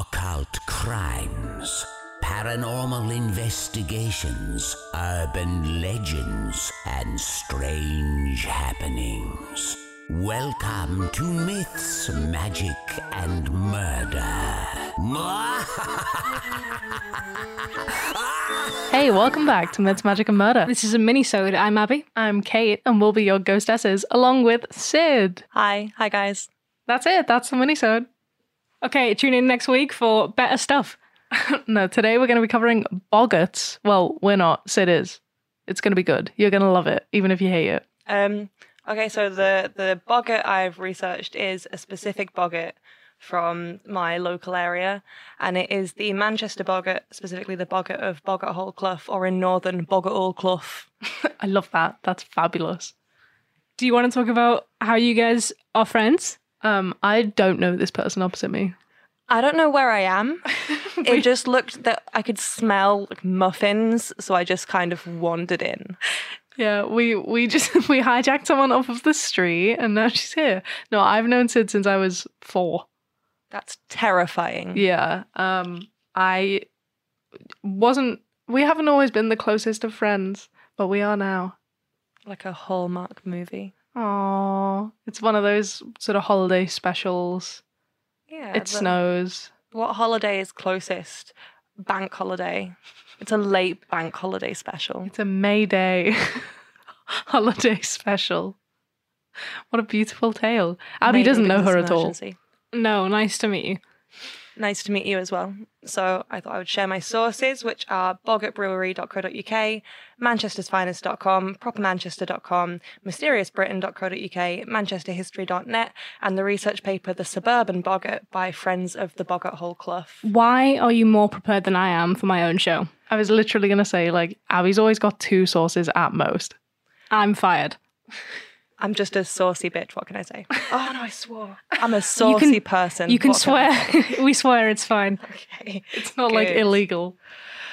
occult crimes, paranormal investigations, urban legends, and strange happenings. Welcome to Myths, Magic, and Murder. Hey, welcome back to Myths, Magic and Murder. This is a mini-sode. I'm Abby. I'm Kate, and we'll be your ghostesses, along with Sid. Hi. Hi, guys. That's it. That's the minisode. Okay, tune in next week for better stuff. no, today we're going to be covering boggarts. Well, we're not. Sid is. It's going to be good. You're going to love it, even if you hate it. Um, okay, so the, the boggart I've researched is a specific boggart from my local area, and it is the Manchester boggart, specifically the boggart of Boggart Hole Clough, or in northern Boggart Hole Clough. I love that. That's fabulous. Do you want to talk about how you guys are friends? Um, I don't know this person opposite me. I don't know where I am. it just looked that I could smell like muffins, so I just kind of wandered in. Yeah, we we just we hijacked someone off of the street, and now she's here. No, I've known Sid since I was four. That's terrifying. Yeah. Um, I wasn't. We haven't always been the closest of friends, but we are now. Like a Hallmark movie. Oh, it's one of those sort of holiday specials. Yeah. It the- snows. What holiday is closest? Bank holiday. It's a late bank holiday special. It's a May Day holiday special. What a beautiful tale. Abby doesn't know her at all. No, nice to meet you. Nice to meet you as well. So I thought I would share my sources, which are boggartbrewery.co.uk, manchestersfinest.com, propermanchester.com, mysteriousbritain.co.uk, manchesterhistory.net, and the research paper The Suburban Boggart by Friends of the Boggart Hole Clough. Why are you more prepared than I am for my own show? I was literally going to say, like, Abby's always got two sources at most. I'm fired. I'm just a saucy bitch, what can I say? Oh no, I swore. I'm a saucy person. You can what swear. I we swear it's fine. Okay. It's not like illegal.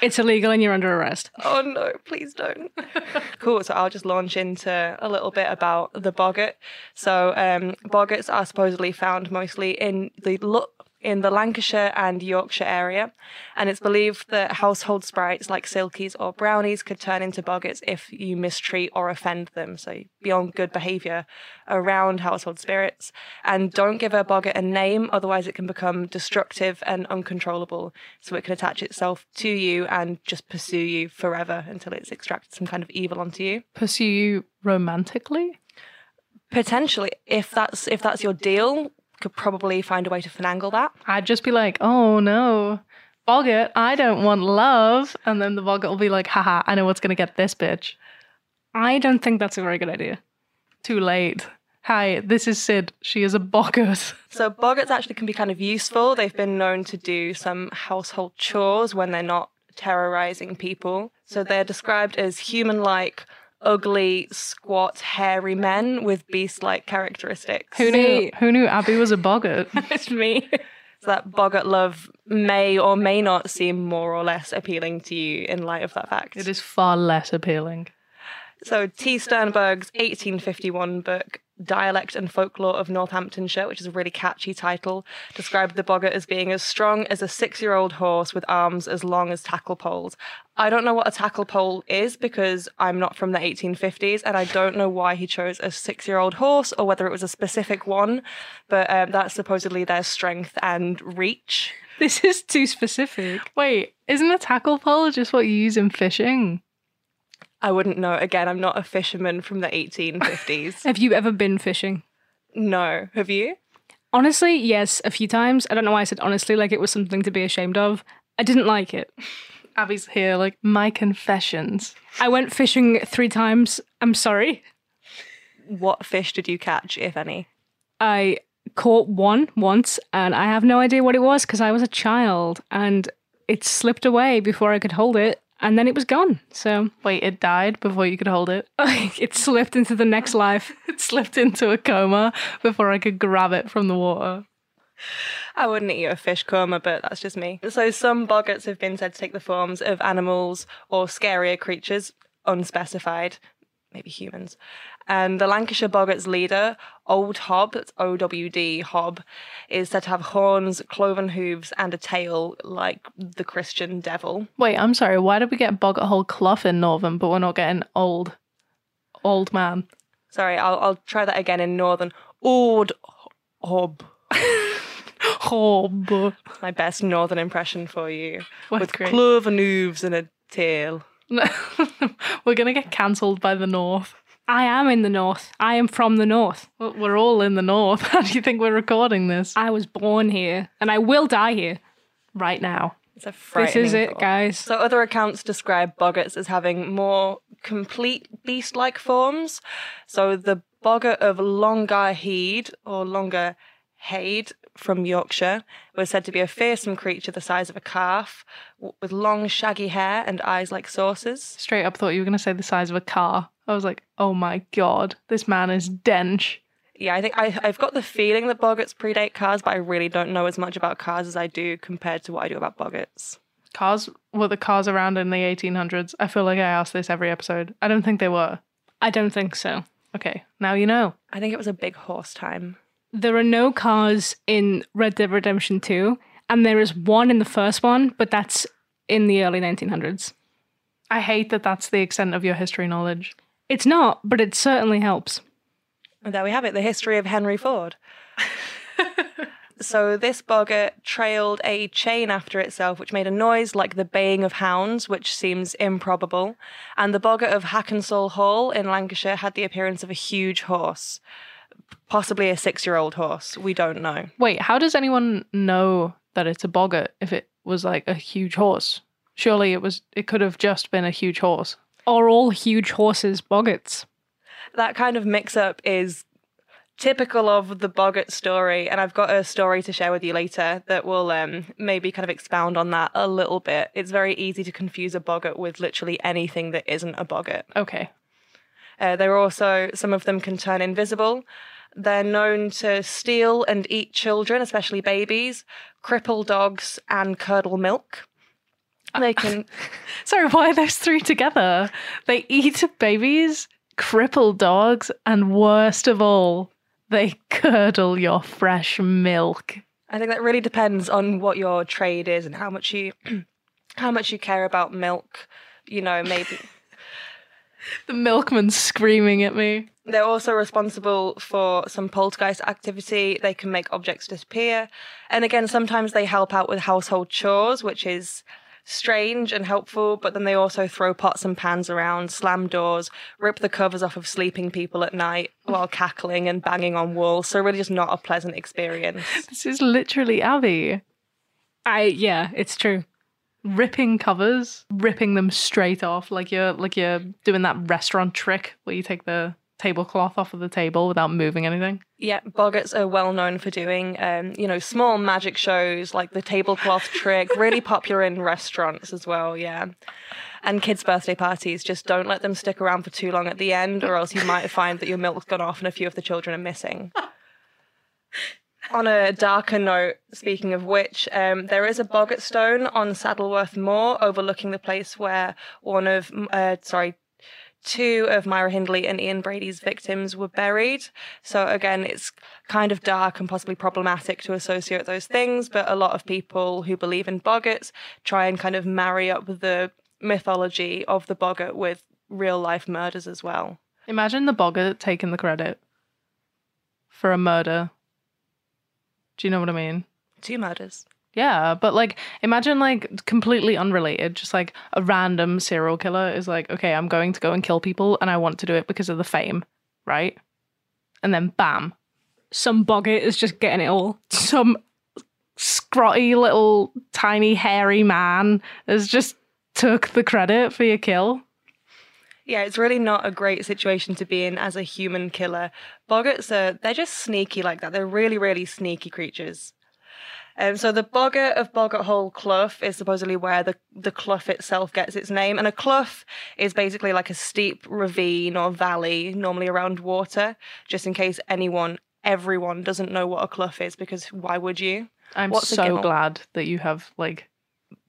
It's illegal and you're under arrest. Oh no, please don't. cool. So I'll just launch into a little bit about the boggart. So um, boggarts are supposedly found mostly in the in the Lancashire and Yorkshire area, and it's believed that household sprites like silkies or brownies could turn into boggarts if you mistreat or offend them. So be on good behaviour around household spirits, and don't give a boggart a name, otherwise it can become destructive and uncontrollable. So it can attach itself to you and just pursue you forever until it's extracted some kind of evil onto you. Pursue you romantically? Potentially, if that's if that's your deal, could probably find a way to finagle that. I'd just be like, oh no, Boggart, I don't want love. And then the Boggart will be like, haha, I know what's going to get this bitch. I don't think that's a very good idea. Too late. Hi, this is Sid. She is a Boggart. So boggarts actually can be kind of useful. They've been known to do some household chores when they're not terrorizing people. So they're described as human-like, ugly, squat, hairy men with beast-like characteristics. Who knew? Who knew Abby was a Boggart? It's me. So that boggart love may or may not seem more or less appealing to you in light of that fact. it is far less appealing. So T. Sternberg's 1851 book, Dialect and Folklore of Northamptonshire, which is a really catchy title, described the boggart as being as strong as a six-year-old horse with arms as long as tackle poles. I don't know what a tackle pole is because I'm not from the 1850s, and I don't know why he chose a six-year-old horse or whether it was a specific one, but um, that's supposedly their strength and reach. This is too specific. Wait, isn't a tackle pole just what you use in fishing? I wouldn't know. Again, I'm not a fisherman from the 1850s. Have you ever been fishing? no, have you? Honestly, yes, a few times. I don't know why I said honestly, like it was something to be ashamed of. I didn't like it. Abby's here, like, my confessions. I went fishing three times. I'm sorry. What fish did you catch, if any? I caught one once and I have no idea what it was because I was a child and it slipped away before I could hold it and then it was gone. So Wait, it died before you could hold it? it slipped into the next life. It slipped into a coma before I could grab it from the water. I wouldn't eat a fish coma, but that's just me. So some boggarts have been said to take the forms of animals or scarier creatures, unspecified. Maybe humans. And the Lancashire Boggart's leader, Old Hob, that's O W D Hob, is said to have horns, cloven hooves, and a tail like the Christian devil. Wait, I'm sorry. Why did we get Boggart Hole Clough in Northern, but we're not getting old, old man? Sorry, I'll, I'll try that again in Northern. Old Hob. Hob. My best Northern impression for you. With great. cloven hooves and a tail. we're gonna get cancelled by the North. I am in the north. I am from the north. Well, We're all in the North. How do you think we're recording this I was born here and I will die here. right now? It's a This frightening is it, thought. guys. So other accounts describe boggarts as having more complete beast-like forms. So the boggart of Longer Heed or Longer Hade from Yorkshire was said to be a fearsome creature the size of a calf, w- with long shaggy hair and eyes like saucers. Straight up thought you were gonna say the size of a car. I was like, oh my god, this man is dench. Yeah, I think I, I've got the feeling that boggarts predate cars, but I really don't know as much about cars as I do compared to what I do about boggarts. Cars were the cars around in the 1800s. I feel like I ask this every episode. I don't think they were. I don't think so. Okay, now you know. I think it was a big horse time. There are no cars in Red Dead Redemption 2, and there is one in the first one, but that's in the early 1900s. I hate that that's the extent of your history knowledge. It's not, but it certainly helps. And there we have it, the history of Henry Ford. so this boggart trailed a chain after itself, which made a noise like the baying of hounds, which seems improbable. And the boggart of Hackensall Hall in Lancashire had the appearance of a huge horse, possibly a six-year-old horse. We don't know. Wait, how does anyone know that it's a boggart if it was like a huge horse? Surely it was it could have just been a huge horse. Are all huge horses boggarts? That kind of mix-up is typical of the boggart story, and I've got a story to share with you later that will um, maybe kind of expound on that a little bit. It's very easy to confuse a boggart with literally anything that isn't a boggart. Okay. Uh, there are also some of them can turn invisible. They're known to steal and eat children, especially babies, cripple dogs, and curdle milk. They can Sorry, why are those three together? They eat babies, cripple dogs, and worst of all, they curdle your fresh milk. I think that really depends on what your trade is and how much you how much you care about milk. You know, maybe The milkman's screaming at me. they're also responsible for some poltergeist activity. They can make objects disappear. And again, sometimes they help out with household chores, which is strange and helpful, but then they also throw pots and pans around, slam doors, rip the covers off of sleeping people at night while cackling and banging on walls. So really just not a pleasant experience. This is literally Abby. I yeah, it's true. Ripping covers, ripping them straight off, like you're like you're doing that restaurant trick where you take the tablecloth off of the table without moving anything. Yeah, boggarts are well known for doing, um, you know, small magic shows like the tablecloth trick, really popular in restaurants as well. Yeah, and kids' birthday parties. Just don't let them stick around for too long at the end, or else you might find that your milk's gone off and a few of the children are missing. On a darker note, speaking of which, um, there is a boggart stone on Saddleworth Moor overlooking the place where one of, uh, sorry, two of Myra Hindley and Ian Brady's victims were buried. So again, it's kind of dark and possibly problematic to associate those things, but a lot of people who believe in boggarts try and kind of marry up the mythology of the boggart with real life murders as well. Imagine the boggart taking the credit for a murder. Do you know what I mean? Two murders. Yeah, but like imagine like completely unrelated, just like a random serial killer is like, okay, I'm going to go and kill people and I want to do it because of the fame, right? And then bam, Some boggart is just getting it all. some scrotty little tiny hairy man has just took the credit for your kill. Yeah, it's really not a great situation to be in as a human killer. Boggarts are, they're just sneaky like that. They're really, really sneaky creatures. Um, so the boggart of Boggart Hole Clough is supposedly where the, the clough itself gets its name. And a clough is basically like a steep ravine or valley, normally around water, just in case anyone, everyone doesn't know what a clough is, because why would you? I'm What's so glad that you have like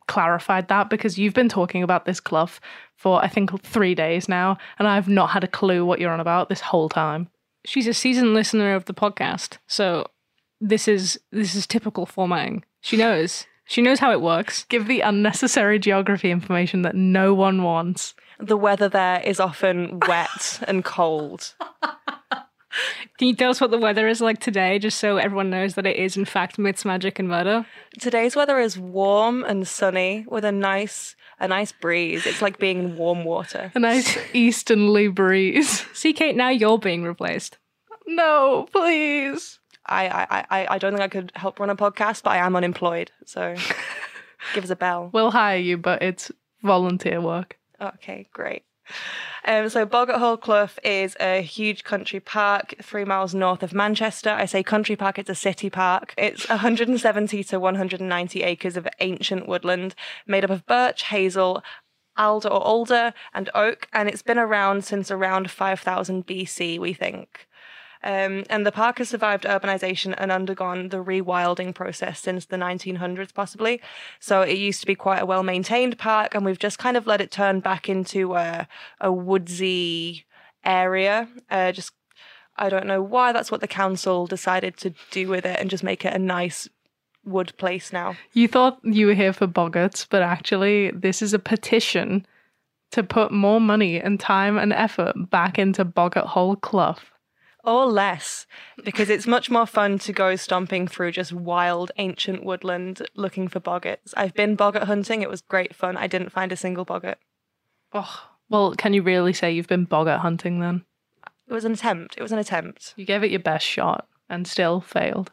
clarified that because you've been talking about this clough for I think three days now, and I've not had a clue what you're on about this whole time. She's a seasoned listener of the podcast, so this is this is typical formatting. She knows. She knows how it works. Give the unnecessary geography information that no one wants. The weather there is often wet and cold. Can you tell us what the weather is like today, just so everyone knows that it is in fact myths, magic, and murder? Today's weather is warm and sunny with a nice a nice breeze. It's like being in warm water. A nice easternly breeze. See, Kate, now you're being replaced. No, please. I I, I, I don't think I could help run a podcast, but I am unemployed. So give us a bell. We'll hire you, but it's volunteer work. Okay, great. Um, so Boggart Hole Clough is a huge country park three miles north of Manchester. I say country park, it's a city park. It's 170 to 190 acres of ancient woodland made up of birch, hazel, alder or alder, and oak, and it's been around since around 5000 BC, we think. Um, and the park has survived urbanization and undergone the rewilding process since the 1900s, possibly. So it used to be quite a well maintained park, and we've just kind of let it turn back into a, a woodsy area. Uh, just, I don't know why that's what the council decided to do with it and just make it a nice wood place now. You thought you were here for boggarts, but actually, this is a petition to put more money and time and effort back into Boggart Hole Clough. Or less, because it's much more fun to go stomping through just wild ancient woodland looking for boggarts. I've been boggart hunting, it was great fun. I didn't find a single boggart. Oh, well, can you really say you've been boggart hunting then? It was an attempt. It was an attempt. You gave it your best shot and still failed.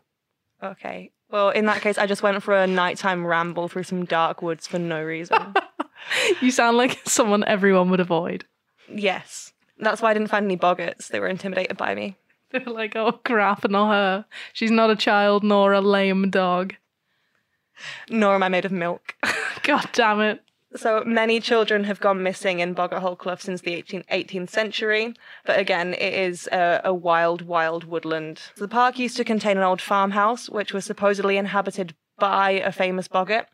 Okay. Well, in that case, I just went for a nighttime ramble through some dark woods for no reason. You sound like someone everyone would avoid. yes. That's why I didn't find any boggarts. They were intimidated by me. They're like, oh crap, not her. She's not a child nor a lame dog. Nor am I made of milk. God damn it. So many children have gone missing in Boggart Hole Clough since the 18th, 18th century, but again, it is a, a wild, wild woodland. So the park used to contain an old farmhouse, which was supposedly inhabited by a famous boggart,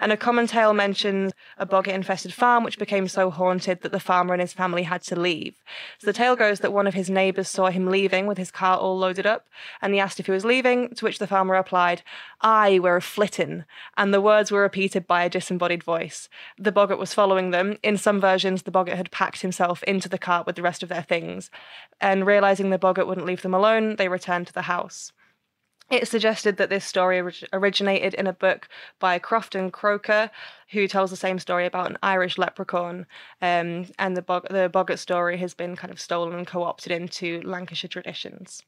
and a common tale mentions a boggart infested farm which became so haunted that the farmer and his family had to leave. So the tale goes that one of his neighbours saw him leaving with his cart all loaded up, and he asked if he was leaving, to which the farmer replied, I were a flitting, and the words were repeated by a disembodied voice. The boggart was following them. In some versions, the boggart had packed himself into the cart with the rest of their things, and realizing the boggart wouldn't leave them alone, they returned to the house. It suggested that this story orig- originated in a book by Crofton Croker, who tells the same story about an Irish leprechaun. Um, and the, bog- the Boggart story has been kind of stolen and co opted into Lancashire traditions.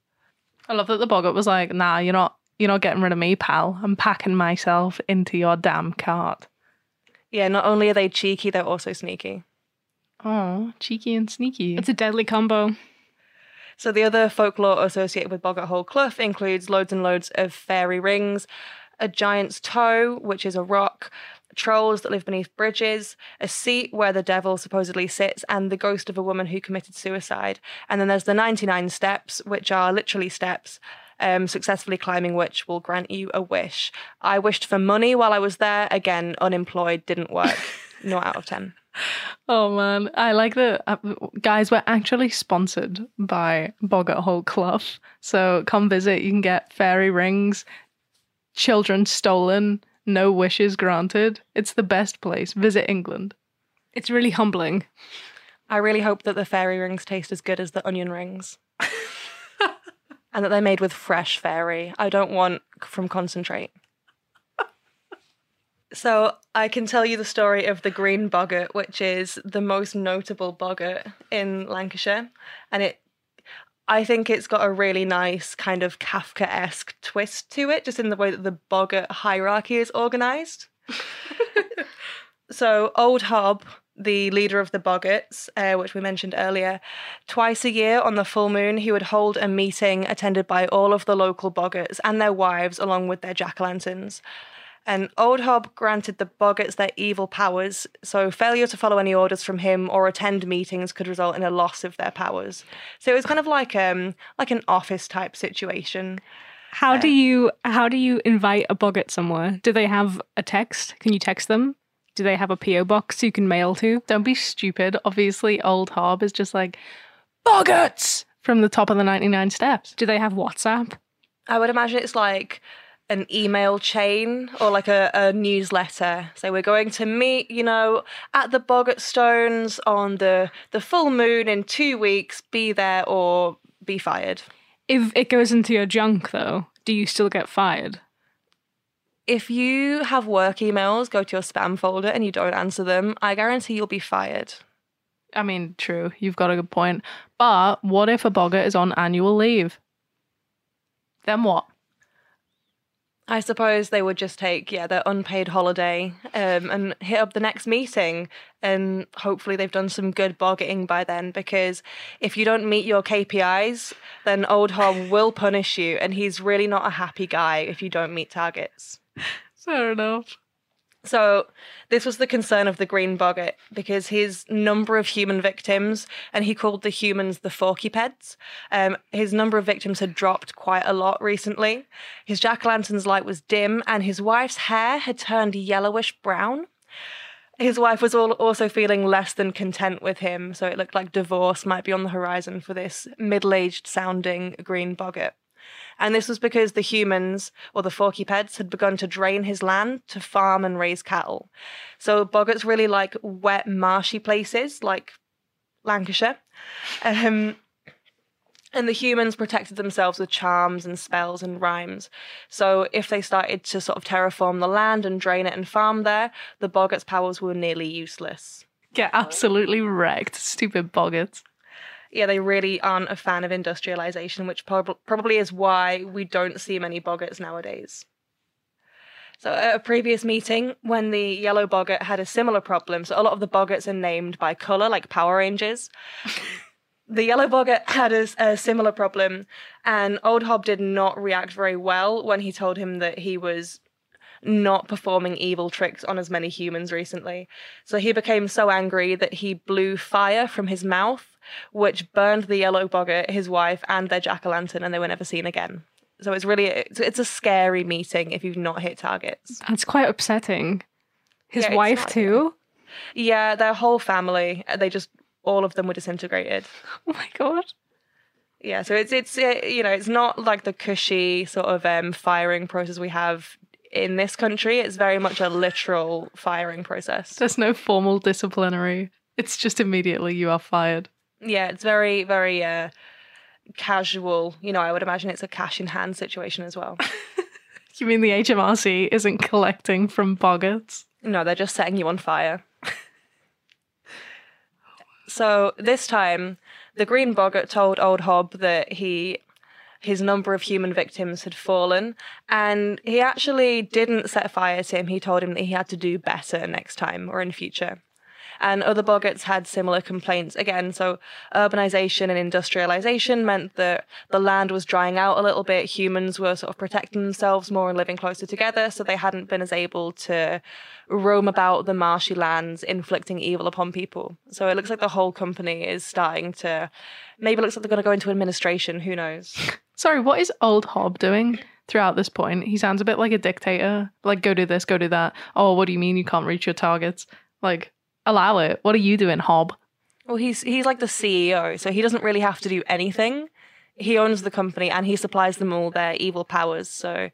I love that the boggart was like, nah, you're not you're not getting rid of me, pal. I'm packing myself into your damn cart. Yeah, not only are they cheeky, they're also sneaky. Oh, cheeky and sneaky. It's a deadly combo. So the other folklore associated with Boggart Hole Clough includes loads and loads of fairy rings, a giant's toe, which is a rock, trolls that live beneath bridges, a seat where the devil supposedly sits, and the ghost of a woman who committed suicide. And then there's the 99 steps, which are literally steps. Um, successfully climbing which will grant you a wish. I wished for money while I was there. Again, unemployed, didn't work. Not out of 10. Oh man, I like the Uh, guys, we're actually sponsored by Boggart Hole Clough. So come visit. You can get fairy rings, children stolen, no wishes granted. It's the best place. Visit England. It's really humbling. I really hope that the fairy rings taste as good as the onion rings. and that they're made with fresh fairy. I don't want from concentrate. So I can tell you the story of the green boggart, which is the most notable boggart in Lancashire, and it. I think it's got a really nice kind of Kafka-esque twist to it, just in the way that the boggart hierarchy is organised. so Old Hob, the leader of the Boggarts, uh, which we mentioned earlier, twice a year on the full moon, he would hold a meeting attended by all of the local Boggarts and their wives, along with their jack o' lanterns. And Old Hob granted the Boggarts their evil powers, so failure to follow any orders from him or attend meetings could result in a loss of their powers. So it was kind of like um like an office type situation. How do you how do you invite a boggart somewhere? Do they have a text? Can you text them? Do they have a PO box you can mail to? Don't be stupid. Obviously, Old Hob is just like, Boggarts! From the top of the 99 steps. Do they have WhatsApp? I would imagine it's like an email chain or like a, a newsletter. So we're going to meet, you know, at the Boggart Stones on the the full moon in two weeks. Be there or be fired. If it goes into your junk, though, do you still get fired? If you have work emails go to your spam folder and you don't answer them, I guarantee you'll be fired. I mean, true, you've got a good point. But what if a boggart is on annual leave? Then what? I suppose they would just take yeah their unpaid holiday um, and hit up the next meeting, and hopefully they've done some good bargaining by then. Because if you don't meet your KPIs, then Old Hob will punish you, and he's really not a happy guy if you don't meet targets. Fair enough. So this was the concern of the Green Boggart because his number of human victims, and he called the humans the forkypeds, um, his number of victims had dropped quite a lot recently. His jack-o'-lantern's light was dim, and his wife's hair had turned yellowish brown. His wife was all, also feeling less than content with him, so it looked like divorce might be on the horizon for this middle-aged sounding Green Boggart. And this was because the humans, or the forkypeds, had begun to drain his land to farm and raise cattle. So boggarts really like wet, marshy places like Lancashire. Um, and the humans protected themselves with charms and spells and rhymes. So if they started to sort of terraform the land and drain it and farm there, the boggarts' powers were nearly useless. Get absolutely wrecked, stupid boggarts. Yeah, they really aren't a fan of industrialization, which prob- probably is why we don't see many boggarts nowadays. So, at a previous meeting, when the yellow boggart had a similar problem, so a lot of the boggarts are named by color, like Power Rangers. the yellow boggart had a, a similar problem, and Old Hob did not react very well when he told him that he was not performing evil tricks on as many humans recently. So he became so angry that he blew fire from his mouth, which burned the yellow boggart, his wife, and their jack o' lantern, and they were never seen again. So it's really it's, it's a scary meeting if you've not hit targets. That's quite upsetting. His Yeah, wife, too? Yeah, their whole family, they just all of them were disintegrated. Oh my god. Yeah, so it's it's uh, you know it's not like the cushy sort of um, firing process we have in this country. It's very much a literal firing process. There's no formal disciplinary. It's just immediately you are fired. Yeah, it's very very uh, casual. You know, I would imagine it's a cash in hand situation as well. You mean the HMRC isn't collecting from boggarts? No, they're just setting you on fire. so this time, the Green Boggart told Old Hob that he his number of human victims had fallen, and he actually didn't set fire to him. He told him that he had to do better next time or in future. And other boggarts had similar complaints again. So, urbanization and industrialization meant that the land was drying out a little bit. Humans were sort of protecting themselves more and living closer together. So, they hadn't been as able to roam about the marshy lands, inflicting evil upon people. So, it looks like the whole company is starting to maybe looks like they're going to go into administration. Who knows? Sorry, what is Old Hob doing throughout this point? He sounds a bit like a dictator. Like, go do this, go do that. Oh, what do you mean you can't reach your targets? Like, allow it. What are you doing, Hob? Well, he's he's like the CEO, so he doesn't really have to do anything. He owns the company and he supplies them all their evil powers, so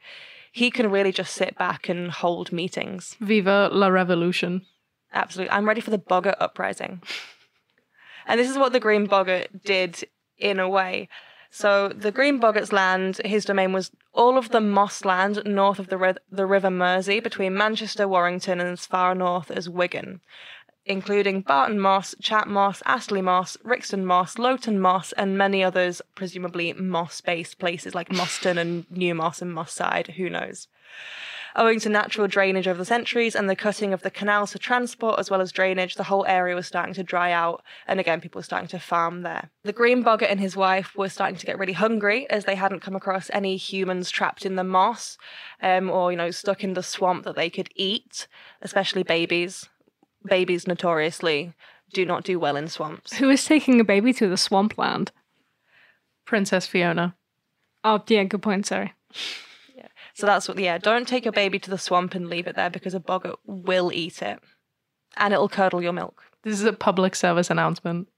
he can really just sit back and hold meetings. Viva la revolution. Absolutely. I'm ready for the Boggart uprising. And this is what the Green Boggart did in a way. So the Green Boggart's land, his domain was all of the moss land north of the, the River Mersey between Manchester, Warrington, and as far north as Wigan, including Barton Moss, Chat Moss, Astley Moss, Rixton Moss, Lowton Moss, and many others, presumably moss-based places like Moston and New Moss and Moss Side, who knows. Owing to natural drainage over the centuries and the cutting of the canals for transport as well as drainage, the whole area was starting to dry out, and again, people were starting to farm there. The Green Boggart and his wife were starting to get really hungry as they hadn't come across any humans trapped in the moss um, or, you know, stuck in the swamp that they could eat, especially babies. Babies notoriously do not do well in swamps. Who is taking a baby to the swampland? Princess Fiona. Oh, yeah, good point. Sorry. Yeah. So that's what, yeah, don't take your baby to the swamp and leave it there because a boggart will eat it. and it'll curdle your milk. This is a public service announcement.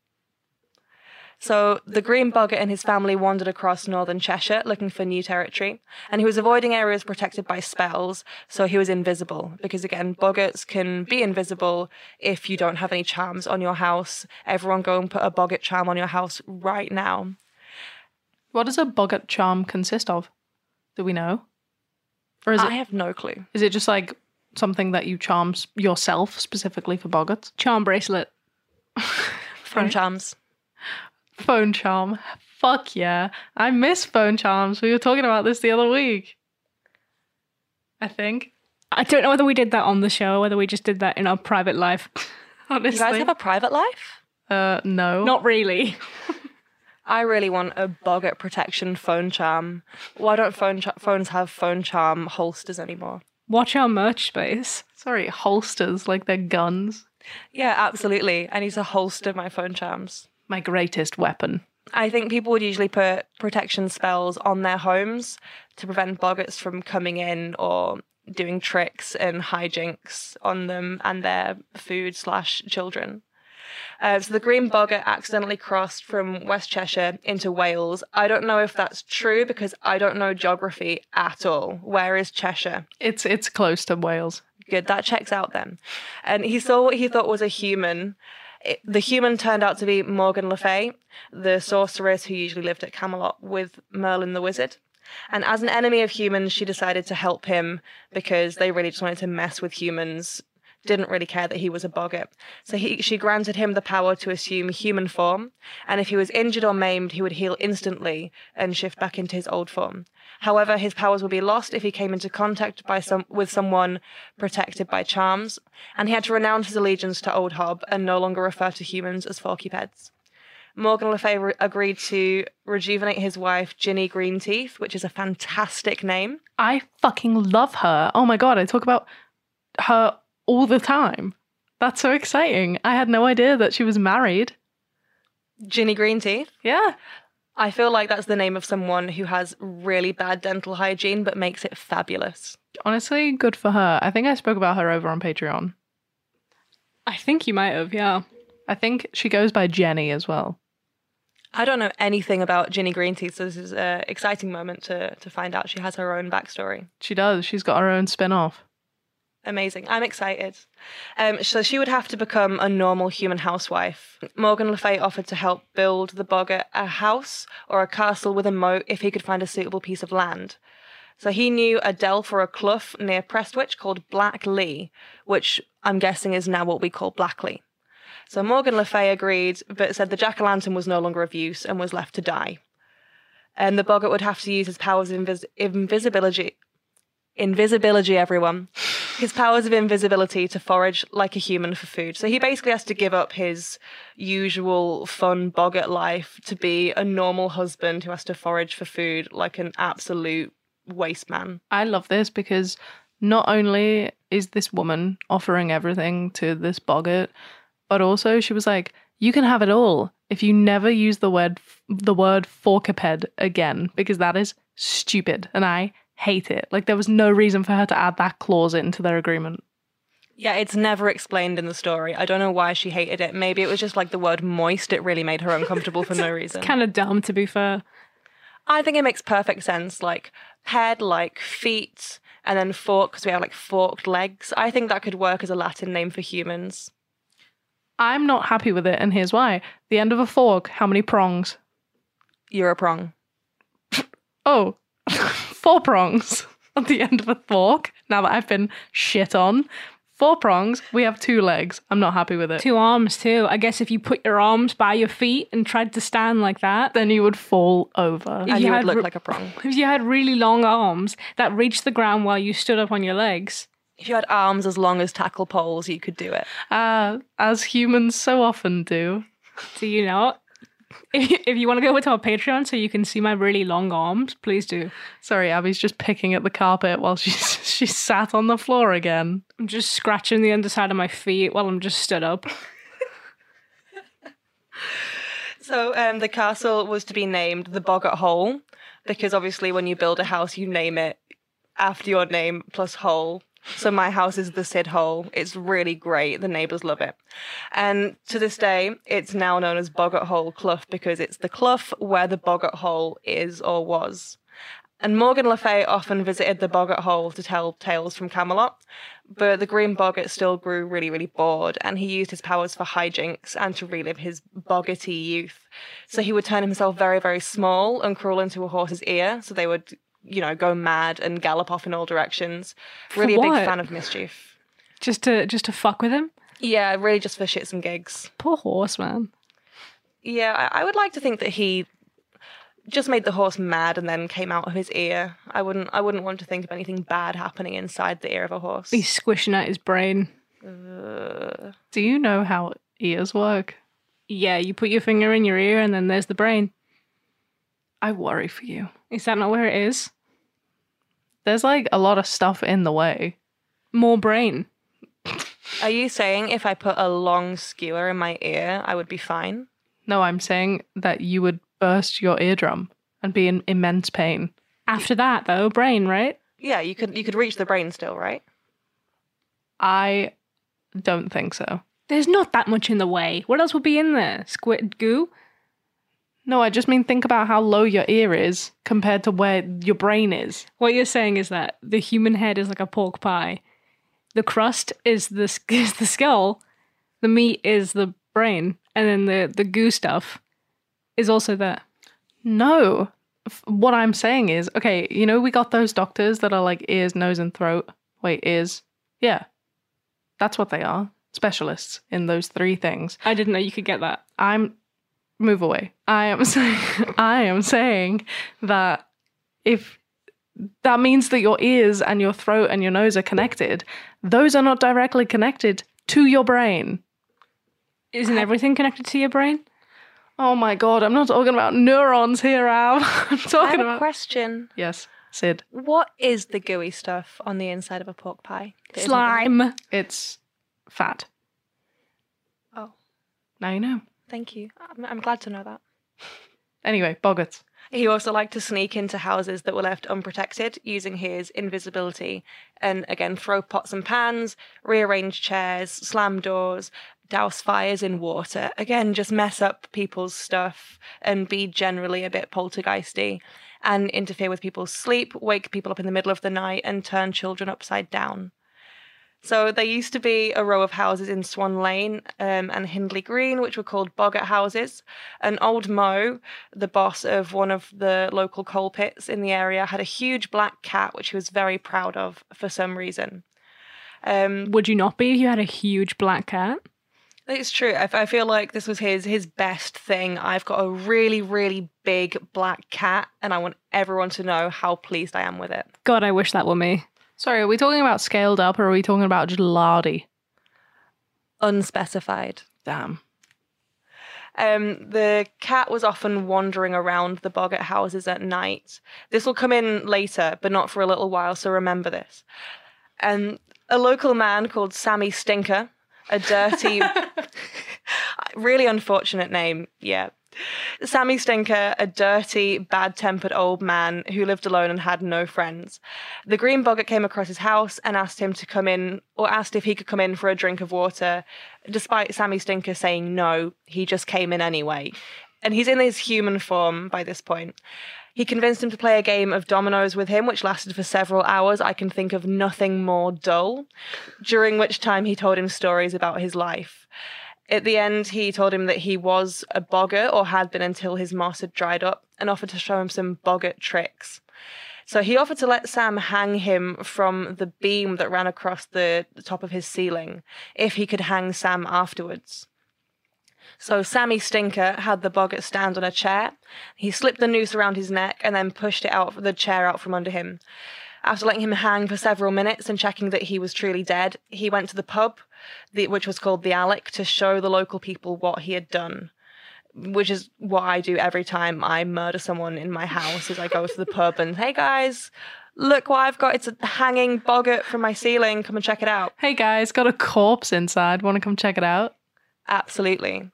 So the green boggart and his family wandered across northern Cheshire looking for new territory, and he was avoiding areas protected by spells, so he was invisible. Because again, boggarts can be invisible if you don't have any charms on your house. Everyone go and put a boggart charm on your house right now. What does a boggart charm consist of? Do we know? Or is I it have no clue. is it just like something that you charm yourself specifically for boggarts? Charm bracelet. From charms. Phone charm. Fuck yeah. I miss phone charms. We were talking about this the other week. I think. I don't know whether we did that on the show or whether we just did that in our private life. Honestly. You guys have a private life? uh no. Not really. I really want a boggart protection phone charm. Why don't phone cha- phones have phone charm holsters anymore? Watch our merch space. Sorry, holsters like they're guns. Yeah, absolutely. I need to holster my phone charms. My greatest weapon. I think people would usually put protection spells on their homes to prevent boggarts from coming in or doing tricks and hijinks on them and their food slash children. Uh, so the green boggart accidentally crossed from West Cheshire into Wales. I don't know if that's true because I don't know geography at all. Where is Cheshire? It's it's close to Wales. Good, that checks out then. And he saw what he thought was a human. The human turned out to be Morgan Le Fay, the sorceress who usually lived at Camelot with Merlin the wizard. And as an enemy of humans, she decided to help him because they really just wanted to mess with humans, didn't really care that he was a boggart. So he, she granted him the power to assume human form, and if he was injured or maimed, he would heal instantly and shift back into his old form. However, his powers would be lost if he came into contact by some with someone protected by charms, and he had to renounce his allegiance to Old Hob and no longer refer to humans as forkypeds. Morgan Le Fay re- agreed to rejuvenate his wife, Ginny Greenteeth, which is a fantastic name. I fucking love her. Oh my god, I talk about her all the time. That's so exciting. I had no idea that she was married. Ginny Greenteeth. Yeah. I feel like that's the name of someone who has really bad dental hygiene but makes it fabulous. Honestly, good for her. I think I spoke about her over on Patreon. I think you might have, yeah. I think she goes by Jenny as well. I don't know anything about Ginny Greenteeth, so this is an exciting moment to, to find out she has her own backstory. She does. She's got her own spin off. Amazing. I'm excited. Um, so she would have to become a normal human housewife. Morgan Le Fay offered to help build the boggart a house or a castle with a moat if he could find a suitable piece of land. So he knew a delf or a clough near Prestwich called Black Lee, which I'm guessing is now what we call Blackley. So Morgan Le Fay agreed, but said the jack o' lantern was no longer of use and was left to die. And the boggart would have to use his powers of invis- invisibility. Invisibility, everyone. His powers of invisibility to forage like a human for food. So he basically has to give up his usual fun boggart life to be a normal husband who has to forage for food like an absolute waste man. I love this because not only is this woman offering everything to this boggart, but also she was like, "You can have it all if you never use the word the word forkiped again, because that is stupid, and I hate it. Like there was no reason for her to add that clause into their agreement. Yeah, it's never explained in the story. I don't know why she hated it. Maybe it was just like the word moist. It really made her uncomfortable for no reason. Kind of dumb, to be fair. I think it makes perfect sense. Like head, like feet, and then fork because we have like forked legs. I think that could work as a Latin name for humans. I'm not happy with it, and here's why: the end of a fork, how many prongs? You're a prong. Oh, four prongs at the end of a fork. Now that I've been shit on, four prongs. We have two legs. I'm not happy with it. Two arms, too. I guess if you put your arms by your feet and tried to stand like that, Then you would fall over. If And you you would look re- like a prong. if you had really long arms that reached the ground while you stood up on your legs, If you had arms as long as tackle poles, you could do it. Uh, as humans so often do. do you know? If you, if you want to go over to our Patreon so you can see my really long arms, please do. Sorry, Abby's just picking at the carpet while she's she's sat on the floor again. I'm just scratching the underside of my feet while I'm just stood up. So um, the castle was to be named the Boggart Hole because obviously when you build a house, you name it after your name plus hole. So my house is the Sid hole. It's really great. The neighbours love it. And to this day, it's now known as Boggart Hole Clough because it's the clough where the Boggart Hole is or was. And Morgan Le Fay often visited the Boggart Hole to tell tales from Camelot, but the Green Boggart still grew really, really bored, and he used his powers for hijinks and to relive his boggarty youth. So he would turn himself very, very small and crawl into a horse's ear, so they would, you know, go mad and gallop off in all directions. Really a big what? fan of mischief. Just to just to fuck with him. Yeah, really just for shits and gigs. Poor horse, man. Yeah, I, I would like to think that he just made the horse mad and then came out of his ear. I wouldn't I wouldn't want to think of anything bad happening inside the ear of a horse. He's squishing out his brain. Uh, Do you know how ears work? Yeah, you put your finger in your ear and then there's the brain. I worry for you. Is that not where it is? There's like a lot of stuff in the way. More brain. are you saying if I put a long skewer in my ear, I would be fine? No, I'm saying that you would burst your eardrum and be in immense pain. After that, though, brain, right? Yeah, you could you could reach the brain still, right? I don't think so. There's not that much in the way. What else would be in there? Squid goo? No, I just mean think about how low your ear is compared to where your brain is. What you're saying is that the human head is like a pork pie. The crust is the is the skull, the meat is the brain, and then the the goo stuff is also there. No. What I'm saying is, okay, you know, we got those doctors that are like ears, nose, and throat. Wait, ears? Yeah. That's what they are. Specialists in those three things. I didn't know you could get that. I'm move away. I am saying I am saying that if that means that your ears and your throat and your nose are connected, those are not directly connected to your brain. Isn't everything connected to your brain? Oh my god, I'm not talking about neurons here, Al. I'm I talking have a about question. Yes, Sid. What is the gooey stuff on the inside of a pork pie? Slime. It's fat. Oh, Now you know. Thank you. I'm, I'm glad to know that. Anyway, Boggarts. He also liked to sneak into houses that were left unprotected using his invisibility and again throw pots and pans, rearrange chairs, slam doors, douse fires in water. Again, just mess up people's stuff and be generally a bit poltergeisty and interfere with people's sleep, wake people up in the middle of the night, and turn children upside down. So there used to be a row of houses in Swan Lane um, and Hindley Green, which were called Boggart houses. And old Mo, the boss of one of the local coal pits in the area, had a huge black cat, which he was very proud of for some reason. Um, Would you not be if you had a huge black cat? it's true. I, I feel like this was his his best thing. I've got a really really big black cat, and I want everyone to know how pleased I am with it. God, I wish that were me. Sorry, are we talking about scaled up or are we talking about just lardy? Unspecified. Damn. Um, the cat was often wandering around the Boggart houses at night. This will come in later, but not for a little while, so remember this. And a local man called Sammy Stinker, a dirty, really unfortunate name, yeah. Sammy Stinker, a dirty, bad tempered old man who lived alone and had no friends. The Green Boggart came across his house and asked him to come in, or asked if he could come in for a drink of water. Despite Sammy Stinker saying no, he just came in anyway. And he's in his human form by this point. He convinced him to play a game of dominoes with him, which lasted for several hours. I can think of nothing more dull. During which time he told him stories about his life. At the end, he told him that he was a boggart or had been until his moss had dried up and offered to show him some boggart tricks. So he offered to let Sam hang him from the beam that ran across the, the top of his ceiling if he could hang Sam afterwards. So Sammy Stinker had the boggart stand on a chair. He slipped the noose around his neck and then pushed it out the chair out from under him. After letting him hang for several minutes and checking that he was truly dead, he went to the pub, the, which was called the Alec, to show the local people what he had done. Which is what I do every time I murder someone in my house. Is I go to the pub and hey guys, look what I've got! It's a hanging boggart from my ceiling. Come and check it out. Hey guys, got a corpse inside. Want to come check it out? Absolutely.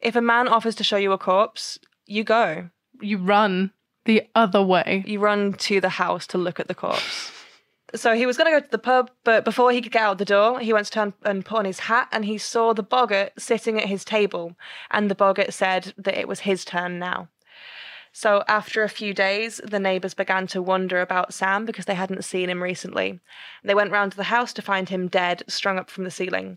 If a man offers to show you a corpse, you go. You run the other way. You run to the house to look at the corpse. So he was going to go to the pub, but before he could get out the door, he went to turn and put on his hat, and he saw the boggart sitting at his table, and the boggart said that it was his turn now. So after a few days, the neighbours began to wonder about Sam because they hadn't seen him recently. They went round to the house to find him dead, strung up from the ceiling.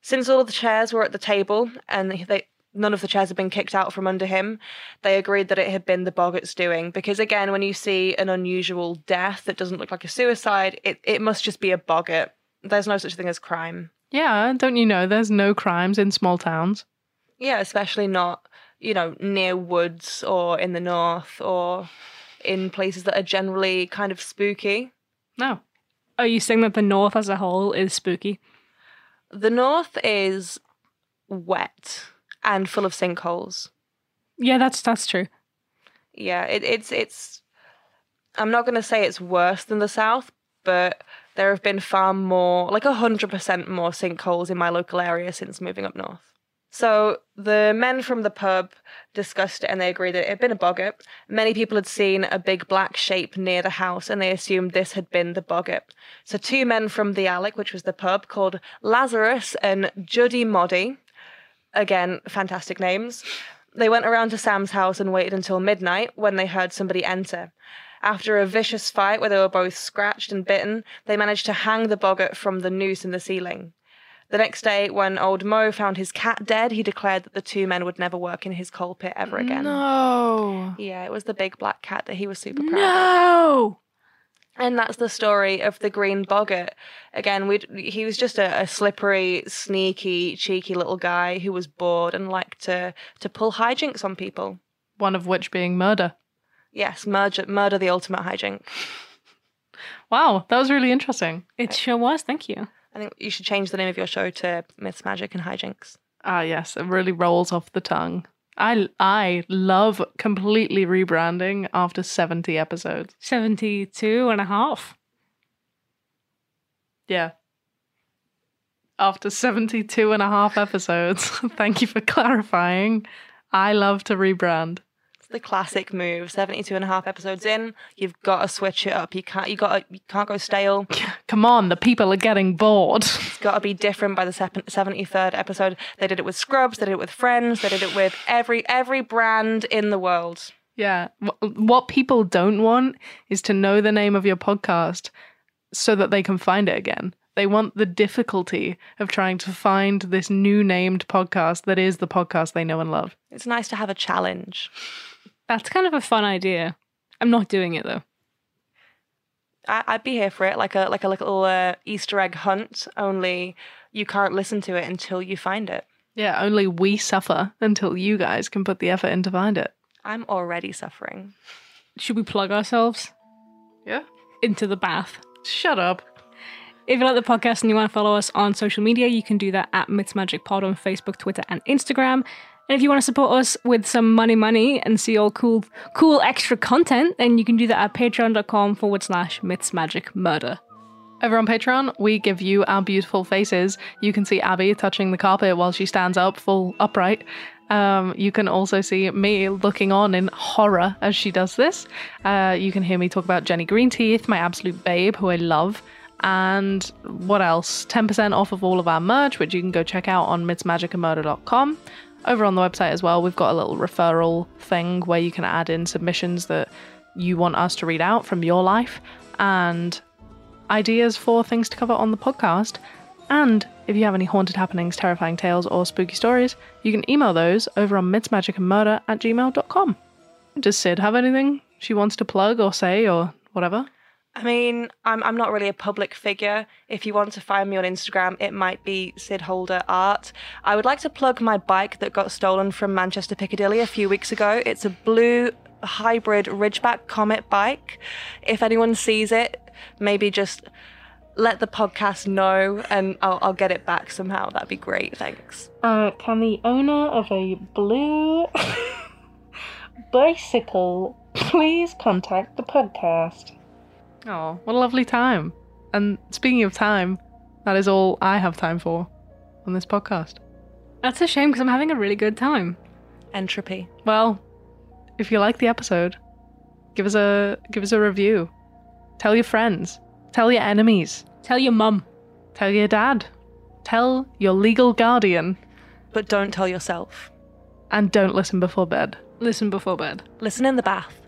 Since all the chairs were at the table and they none of the chairs had been kicked out from under him, they agreed that it had been the boggart's doing. Because again, when you see an unusual death that doesn't look like a suicide, it, it must just be a boggart. There's no such thing as crime. Yeah, don't you know there's no crimes in small towns? Yeah, especially not, you know, near woods or in the north or in places that are generally kind of spooky. No. Are you saying that the North as a whole is spooky? The north is wet and full of sinkholes. Yeah, that's that's true. Yeah, it, it's it's. I'm not going to say it's worse than the south, but there have been far more, like hundred percent more sinkholes in my local area since moving up north. So the men from the pub discussed it and they agreed that it had been a boggart. Many people had seen a big black shape near the house and they assumed this had been the boggart. So two men from the Alec, which was the pub, called Lazarus and Juddy Moddy, again, fantastic names. They went around to Sam's house and waited until midnight when they heard somebody enter. After a vicious fight where they were both scratched and bitten, they managed to hang the boggart from the noose in the ceiling. The next day, when old Mo found his cat dead, he declared that the two men would never work in his coal pit ever again. No. Yeah, it was the big black cat that he was super proud of. No. And that's the story of the Green Boggart. Again, we he was just a, a slippery, sneaky, cheeky little guy who was bored and liked to to pull hijinks on people. One of which being murder. Yes, murder, murder the ultimate hijink. Wow, that was really interesting. It sure was. Thank you. I think you should change the name of your show to Myths, Magic, and Hijinks. Ah, yes, it really rolls off the tongue. I I love completely rebranding after 70 episodes. 72 and a half. Yeah. After 72 and a half episodes. Thank you for clarifying. I love to rebrand. The classic move. 72 and a half episodes in, you've got to switch it up. You can't you got you can't go stale. Come on, the people are getting bored. It's got to be different by the 73rd episode. They did it with Scrubs, they did it with Friends, they did it with every every brand in the world. Yeah. What people don't want is to know the name of your podcast so that they can find it again. They want the difficulty of trying to find this new named podcast that is the podcast they know and love. It's nice to have a challenge. That's kind of a fun idea. I'm not doing it though. I, I'd be here for it, like a like a little uh, Easter egg hunt. Only you can't listen to it until you find it. Yeah, only we suffer until you guys can put the effort in to find it. I'm already suffering. Should we plug ourselves Yeah. into the bath? Shut up. If you like the podcast and you want to follow us on social media, you can do that at Myths Magic Pod on Facebook, Twitter, and Instagram. And if you want to support us with some money, money, and see all cool, cool extra content, then you can do that at patreon.com forward slash Myths Magic Murder. Over on Patreon, we give you our beautiful faces. You can see Abby touching the carpet while she stands up, full upright. Um, you can also see me looking on in horror as she does this. Uh, you can hear me talk about Jenny Greenteeth, my absolute babe, who I love. And what else? 10% off of all of our merch, which you can go check out on mythsmagicandmurder.com. Over on the website as well, we've got a little referral thing where you can add in submissions that you want us to read out from your life. And ideas for things to cover on the podcast. And if you have any haunted happenings, terrifying tales, or spooky stories, you can email those over on mythsmagicandmurder at gmail.com. Does Sid have anything she wants to plug or say or whatever? I mean, I'm I'm not really a public figure. If you want to find me on Instagram, it might be Sid Holder Art. I would like to plug my bike that got stolen from Manchester Piccadilly a few weeks ago. It's a blue hybrid Ridgeback Comet bike. If anyone sees it, maybe just let the podcast know and I'll, I'll get it back somehow. That'd be great. Thanks. Uh, can the owner of a blue bicycle please contact the podcast? Oh, what a lovely time. And speaking of time, that is all I have time for on this podcast. That's a shame because I'm having a really good time. Entropy. Well, if you like the episode, give us a give us a review. Tell your friends. Tell your enemies. Tell your mum. Tell your dad. Tell your legal guardian. But don't tell yourself. And don't listen before bed. Listen before bed. Listen in the bath.